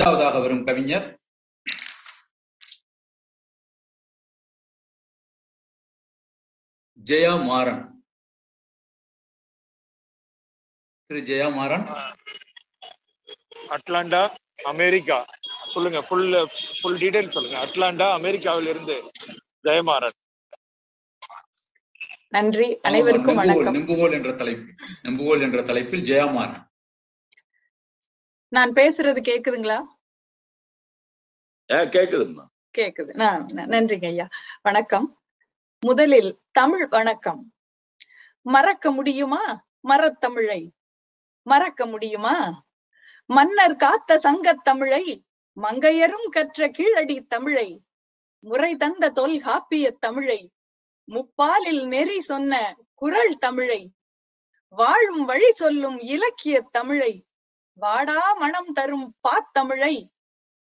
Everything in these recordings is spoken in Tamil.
இரண்டாவதாக வரும் கவிஞர். ஜெயா மாறன். திரு ஜெயா மாறன். Atlanta America. சொல்லுங்க ஃபுல் ஃபுல் டீடைல் சொல்லுங்க. அட்லாண்டா அமெரிக்காவில இருந்து ஜெயமாறன் நன்றி. அனைவருக்கும் நெம்புகோல் வணக்கம். நெம்புகோல் என்ற தலைப்பில் நெம்புகோல் என்ற தலைப்பில் ஜெயா மாறன். நான் பேசுறது கேக்குதுங்களா? ஏ கேக்குதும்மா கேக்குது. நன்றிங்க ஐயா. வணக்கம். முதலில் தமிழ் வணக்கம். மறக்க முடியுமா? மரத்தமிழை மறக்க முடியுமா? மன்னர் காத்த சங்கத் தமிழை. மங்கையரும் கற்ற கீழடி தமிழை. முறை தந்த தொல்காப்பிய தமிழை. முப்பாலில் நெறி சொன்ன குரல் தமிழை. வாழும் வழி சொல்லும் இலக்கிய தமிழை. வாடா மனம் தரும் பாத்தமிழை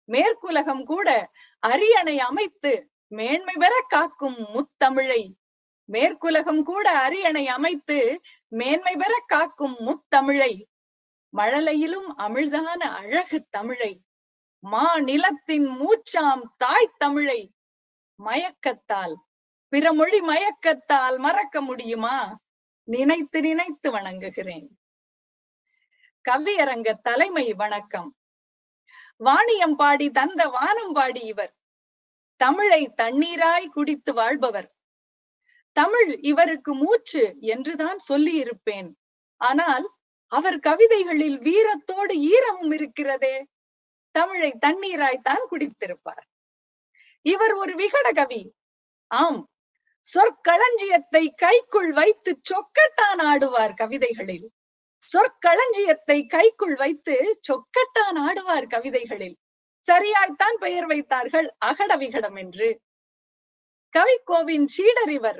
மேற்குலகம் கூட அரியணை அமைத்து மேன்மை பெற காக்கும் முத்தமிழை மேற்குலகம் கூட அரியணை அமைத்து மேன்மை பெற காக்கும் முத்தமிழை மழலையிலும் அமிழ்தான அழகு தமிழை. மா நிலத்தின் மூச்சாம் தாய் தமிழை. மயக்கத்தால் பிறமொழி மயக்கத்தால் மறக்க முடியுமா? நினைத்து நினைத்து வணங்குகிறேன். கவியரங்க தலைமை வணக்கம். வாணியம் பாடி தந்த வானம் பாடி இவர். தமிழை தண்ணீராய் குடித்து வாழ்பவர். தமிழ் இவருக்கு மூச்சு என்றுதான் சொல்லி இருப்பேன் ஆனால் அவர் கவிதைகளில் வீரத்தோடு ஈரமும் இருக்கிறதே. தமிழை தண்ணீராய் தான் குடித்திருப்பார். இவர் ஒரு விகட கவி. ஆம் சொற்களஞ்சியத்தை கைக்குள் வைத்து சொக்கட்டான் ஆடுவார் கவிதைகளில். சொற்களஞ்சியத்தை கைக்குள் வைத்து சொக்கட்டான் ஆடுவார் கவிதைகளில். சரியாய்த்தான் பெயர் வைத்தார்கள் அகட விகடம் என்று. கவிக்கோவின் சீடர் இவர்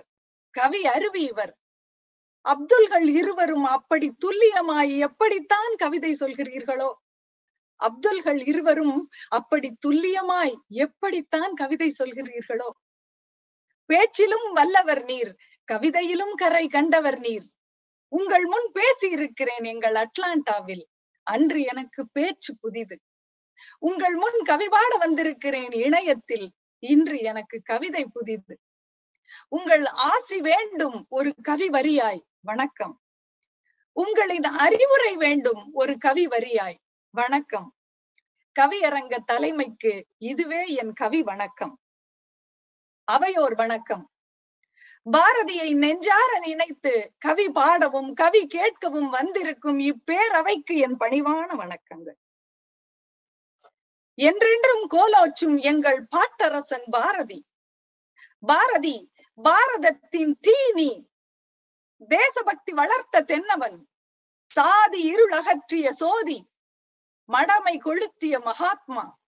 கவி அருவி இவர். அப்துல்கள் இருவரும் அப்படி துல்லியமாய் எப்படித்தான் கவிதை சொல்கிறீர்களோ அப்துல்கள் இருவரும் அப்படி துல்லியமாய் எப்படித்தான் கவிதை சொல்கிறீர்களோ. பேச்சிலும் வல்லவர் நீர் கவிதையிலும் கரை கண்டவர் நீர். உங்கள் முன் பேசி இருக்கிறேன் எங்கள் அட்லாண்டாவில். அன்று எனக்கு பேச்சு புதிது. உங்கள் முன் கவிபாட வந்திருக்கிறேன் இணையத்தில். இன்று எனக்கு கவிதை புதிது. உங்கள் ஆசி வேண்டும் ஒரு கவி வரியாய். வணக்கம். உங்களின் அறிவுரை வேண்டும் ஒரு கவி வரியாய். வணக்கம். கவியரங்க தலைமைக்கு இதுவே என் கவி வணக்கம். அவையோர் வணக்கம். பாரதியை நெஞ்சார நினைத்து கவி பாடவும் கவி கேட்கவும் வந்திருக்கும் இப்பேரவைக்கு என் பணிவான வணக்கங்கள். என்றென்றும் கோலோச்சும் எங்கள் பாட்டரசன் பாரதி. பாரதி பாரதத்தின் தீனி. தேசபக்தி வளர்த்த தென்னவன். சாதி இருளகற்றிய சோதி. மடமை கொளுத்திய மகாத்மா.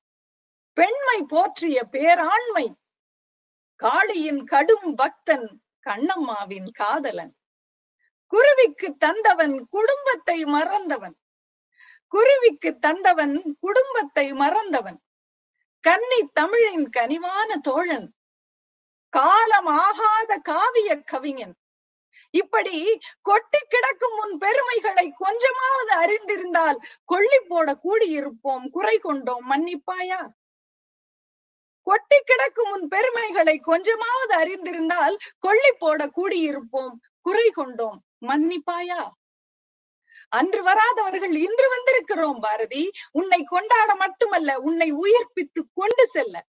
பெண்மை போற்றிய பேராண்மை. காளியின் கடும் பக்தன் கண்ணம்மாவின் காதலன். குருவிக்கு தந்தவன் குடும்பத்தை மறந்தவன். குருவிக்கு தந்தவன் குடும்பத்தை மறந்தவன். கன்னி தமிழின் கனிவான தோழன். காலம் ஆகாத காவிய கவிஞன். இப்படி கொட்டி கிடக்கும் உன் பெருமைகளை கொஞ்சமாவது அறிந்திருந்தால் கொள்ளி போட கூடியிருப்போம் குறை கொண்டோம் மன்னிப்பாயா? கொட்டி கிடக்கும் உன் பெருமைகளை கொஞ்சமாவது அறிந்திருந்தால் கொள்ளி போட கூடியிருப்போம் குறை கொண்டோம். மன்னிப்பாயா? அன்று வராதவர்கள் இன்று வந்திருக்கிறோம் பாரதி. உன்னை கொண்டாட மட்டுமல்ல உன்னை உயிர்ப்பித்து கொண்டு செல்ல.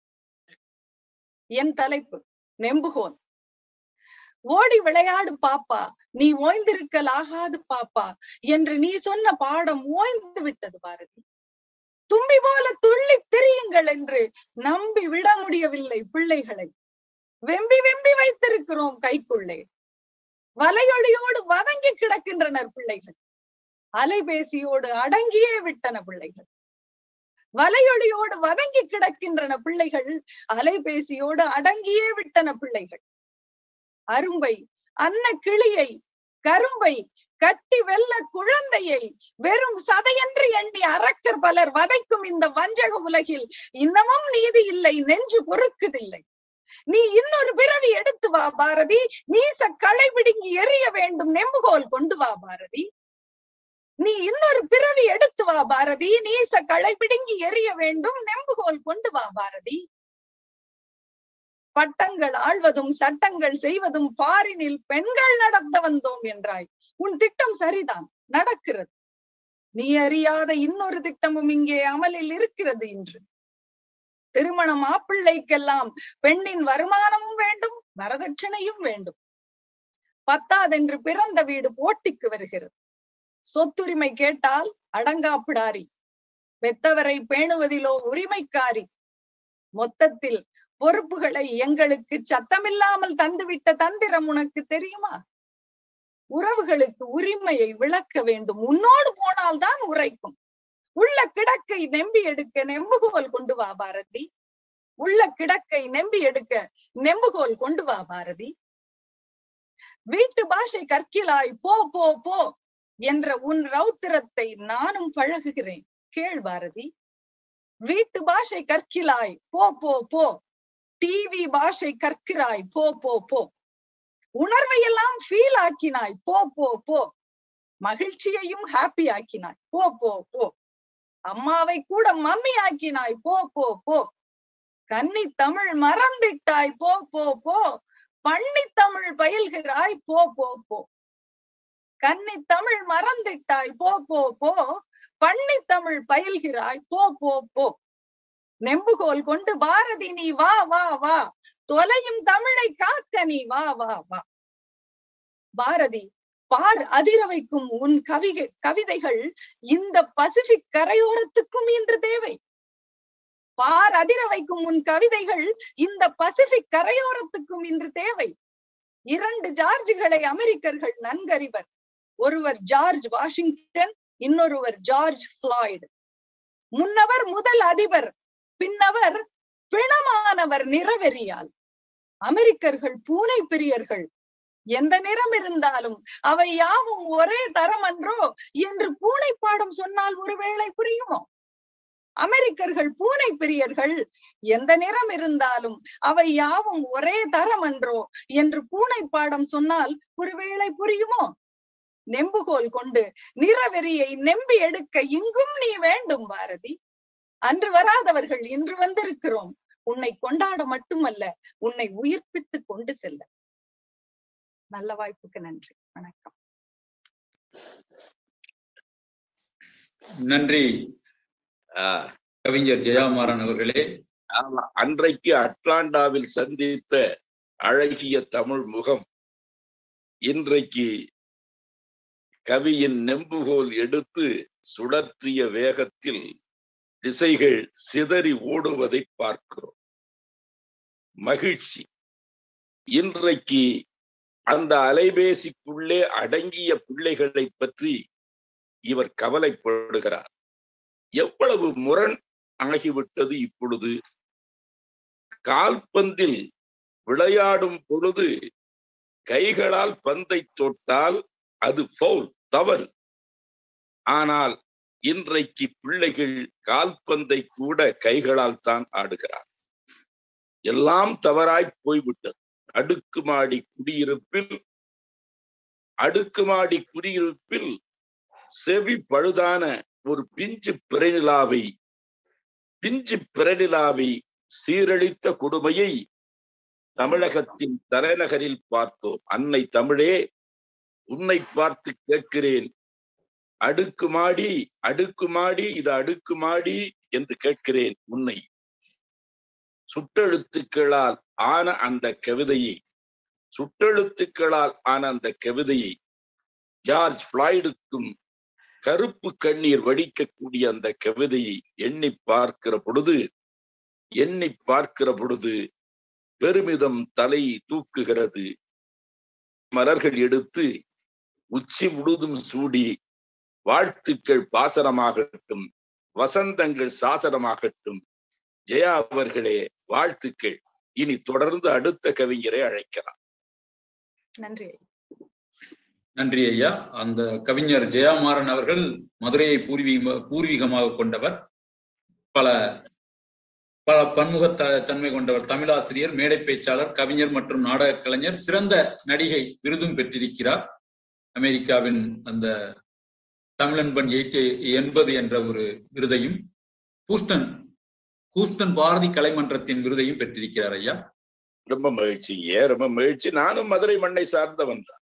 என் தலைப்பு நெம்புகோன். ஓடி விளையாடு பாப்பா. நீ ஓய்ந்திருக்கலாகாது பாப்பா. என்று நீ சொன்ன பாடம் ஓய்ந்து விட்டது பாரதி. தும்பி போல துள்ளி திரியுங்கள் என்று நம்பி விட முடியவில்லை பிள்ளைகளை. வெம்பி வெம்பி வைத்திருக்கிறோம் கைக்குள்ளே. வலையொலியோடு வதங்கி கிடக்கின்றனர் பிள்ளைகள். அலைபேசியோடு அடங்கியே விட்டன பிள்ளைகள். வலையொலியோடு வதங்கி கிடக்கின்றன பிள்ளைகள். அலைபேசியோடு அடங்கியே விட்டன பிள்ளைகள். அரும்பை அன்ன கிளியை கரும்பை கட்டி வெல்ல குழந்தையை வெறும் சதையன்று எண்ணி அரக்கர் பலர் வதைக்கும் இந்த வஞ்சக உலகில் இன்னமும் நீதி இல்லை நெஞ்சு பொறுக்குதில்லை. நீ இன்னொரு பிறவி எடுத்து வா பாரதி. நீச களை பிடுங்கி எரிய வேண்டும் நெம்புகோல் கொண்டு வா பாரதி. நீ இன்னொரு பிறவி எடுத்து வா பாரதி. நீச களை பிடுங்கி எறிய வேண்டும் நெம்புகோல் கொண்டு வா பாரதி. பட்டங்கள் ஆழ்வதும் சட்டங்கள் செய்வதும் பாரினில் பெண்கள் நடத்த வந்தோம் என்றாய். உன் திட்டம் சரிதான் நடக்கிறது. நீ அறியாத இன்னொரு திட்டமும் இங்கே அமலில் இருக்கிறது இன்று. திருமண மாப்பிள்ளைக்கெல்லாம் பெண்ணின் வருமானமும் வேண்டும் வரதட்சணையும் வேண்டும். பத்தாதென்று பிறந்த வீடு போட்டிக்கு வருகிறது. சொத்துரிமை கேட்டால் அடங்காப்பிடாரி பெத்தவரை பேணுவதிலோ உரிமைக்காரி. மொத்தத்தில் பொறுப்புகளை எங்களுக்கு சத்தமில்லாமல் தந்துவிட்ட தந்திரம் உனக்கு தெரியுமா? உறவுகளுக்கு உரிமையை விளக்க வேண்டும். உன்னோடு போனால்தான் உரைக்கும். உள்ள கிடக்கை நெம்பி எடுக்க நெம்புகோல் கொண்டு வா பாரதி. உள்ள கிடக்கை நெம்பி எடுக்க நெம்புகோல் கொண்டு வா பாரதி. வீட்டு பாஷை கற்கிலாய் போ போ போ என்ற உன் ரௌத்திரத்தை நானும் பழகுகிறேன். கேள் பாரதி. வீட்டு பாஷை கற்கிலாய் போ போ போ. டிவி பாஷை கற்கிறாய் போ போ போ. உணர்வை எல்லாம் ஃபீல் ஆக்கினாய். போ போ போ. மகிழ்ச்சியையும் ஹாப்பி ஆக்கினாய். போ போ போ. அம்மாவை கூட மம்மி ஆக்கினாய். போ போ போ. கன்னி தமிழ் மறந்திட்டாய். போ போ போ. பண்ணி தமிழ் பயில்கிறாய். போ போ போ. கன்னி தமிழ் மறந்திட்டாய். போ போ போ. பண்ணி தமிழ் பயில்கிறாய். போ போ போ. நெம்புகோல் கொண்டு பாரதி நீ வா வா வா. தொலையும் தமிழை காக்க நீ வா வா வா. பாரதி பார் அதிர வைக்கும் உன் கவி கவிதைகள் இந்த பசிபிக் கரையோரத்துக்கும் இன்று தேவை. பார் அதிர வைக்கும் உன் கவிதைகள் இந்த பசிபிக் கரையோரத்துக்கும் இன்று தேவை. இரண்டு ஜார்ஜ்களை அமெரிக்கர்கள் நன்கறிவர். ஒருவர் ஜார்ஜ் வாஷிங்டன் இன்னொருவர் ஜார்ஜ் பிளாய்டு முன்னவர் முதல் அதிபர் பின்னவர் பிணமானவர் நிறவெறியால். அமெரிக்கர்கள் பூனை பிரியர்கள். எந்த நிறம் இருந்தாலும் அவை யாவும் ஒரே தரம் அன்றோ என்று பூனை பாடம் சொன்னால் ஒருவேளை புரியுமோ? அமெரிக்கர்கள் பூனை பிரியர்கள் எந்த நிறம் இருந்தாலும் அவை யாவும் ஒரே தரம் அன்றோ என்று பூனை பாடம் சொன்னால் ஒருவேளை புரியுமோ? நெம்புகோல் கொண்டு நிறவெறியை நெம்பி எடுக்க இங்கும் நீ வேண்டும் பாரதி. அன்று வராதவர்கள் இன்று வந்திருக்கிறோம். உன்னை கொண்டாட மட்டுமல்ல உன்னை உயிர்ப்பித்து கொண்டு செல்ல. நல்ல வாய்ப்புக்கு நன்றி. வணக்கம். நன்றி. ஆஹ் கவிஞர் ஜெயாமாறன் அவர்களே. அன்றைக்கு அட்லாண்டாவில் சந்தித்த அழகிய தமிழ் முகம். இன்றைக்கு கவியின் நெம்புகோல் எடுத்து சுழற்றிய வேகத்தில் திசைகள் சிதறி ஓடுவதை பார்க்கிறோம். மகிழ்ச்சி. இன்றைக்கு அந்த அலைபேசிக்குள்ளே அடங்கிய பிள்ளைகளை பற்றி இவர் கவலைப்படுகிறார். எவ்வளவு முரண் ஆகிவிட்டது இப்பொழுது? கால்பந்தில் விளையாடும் பொழுது கைகளால் பந்தை தொட்டால் அது ஃபவுல் தவறு. ஆனால் இன்றைக்கு பிள்ளைகள் கால்பந்தை கூட கைகளால் தான் ஆடுகிறார். எல்லாம் தவறாய் போய்விட்டது. அடுக்குமாடி குடியிருப்பில் அடுக்குமாடி குடியிருப்பில் செவி பழுதான ஒரு பிஞ்சு பிறநிலாவை பிஞ்சு பிறநிலாவை சீரழித்த கொடுமையை தமிழகத்தின் தலைநகரில் பார்த்தோம். அன்னை தமிழே உன்னை பார்த்து கேட்கிறேன். அடுக்குமாடி அடுக்குமாடி இது அடுக்குமாடி என்று கேட்கிறேன் உன்னை. சுட்டெழுத்துக்களால் ஆன அந்த கவிதையை சுட்டெழுத்துக்களால் ஆன அந்த கவிதையை ஜார்ஜ் பிளாய்டுக்கும் கருப்பு கண்ணீர் வடிக்கக்கூடிய அந்த கவிதையை எண்ணி பார்க்கிற பொழுது எண்ணி பார்க்கிற பொழுது பெருமிதம் தலை தூக்குகிறது. மலர்கள் எடுத்து உச்சி முழுதும் சூடி வாழ்த்துக்கள் பாசனமாகட்டும் வசந்தங்கள் சாசனமாகட்டும் ஜெயா அவர்களே வாழ்த்துக்கள். இனி தொடர்ந்து அடுத்த கவிஞரை அழைக்கலாம். நன்றி நன்றி ஐயா. அந்த கவிஞர் ஜெயாமாறன் அவர்கள் மதுரையை பூர்வீக பூர்வீகமாக கொண்டவர். பல பல பன்முக த- தன்மை கொண்டவர். தமிழாசிரியர் மேடை பேச்சாளர் கவிஞர் மற்றும் நாடக கலைஞர் சிறந்த நடிகை விருதும் பெற்றிருக்கிறார். அமெரிக்காவின் அந்த தமிழன்பன் எயிட்டி எண்பது என்ற ஒரு விருதையும் ஹூஸ்டன் ஹூஸ்டன் பாரதி கலைமன்றத்தின் விருதையும் பெற்றிருக்கிறார் ஐயா. ரொம்ப மகிழ்ச்சி ஏன் ரொம்ப மகிழ்ச்சி. நானும் மதுரை மண்ணை சார்ந்தவன் தான்.